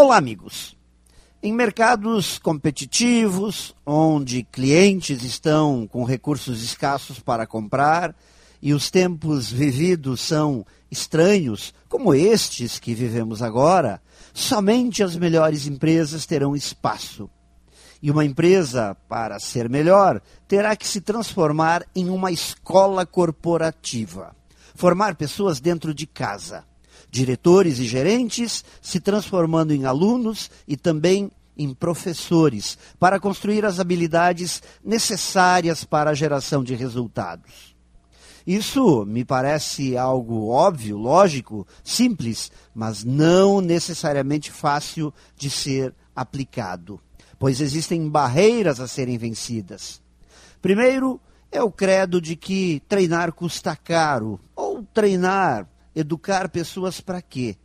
Olá, amigos. Em mercados competitivos, onde clientes estão com recursos escassos para comprar e os tempos vividos são estranhos, como estes que vivemos agora, somente as melhores empresas terão espaço. E uma empresa, para ser melhor, terá que se transformar em uma escola corporativa. Formar pessoas dentro de casa. Diretores e gerentes se transformando em alunos e também em professores, para construir as habilidades necessárias para a geração de resultados. Isso me parece algo óbvio, lógico, simples, mas não necessariamente fácil de ser aplicado, pois existem barreiras a serem vencidas. Primeiro, é o credo de que treinar custa caro, ou treinar, educar pessoas para quê?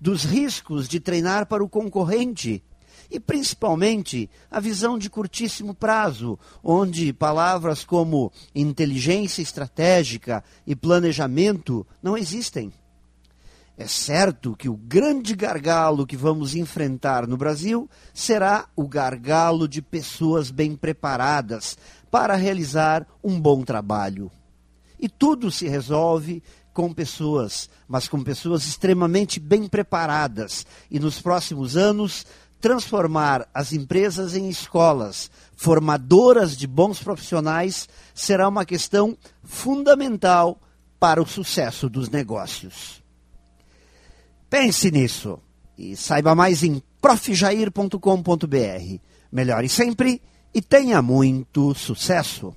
Dos riscos de treinar para o concorrente, e principalmente a visão de curtíssimo prazo, onde palavras como inteligência estratégica e planejamento não existem. É certo que o grande gargalo que vamos enfrentar no Brasil será o gargalo de pessoas bem preparadas para realizar um bom trabalho. E tudo se resolve com pessoas, mas com pessoas extremamente bem preparadas. E nos próximos anos transformar as empresas em escolas formadoras de bons profissionais será uma questão fundamental para o sucesso dos negócios. Pense nisso e saiba mais em profjair.com.br. Melhore sempre e tenha muito sucesso!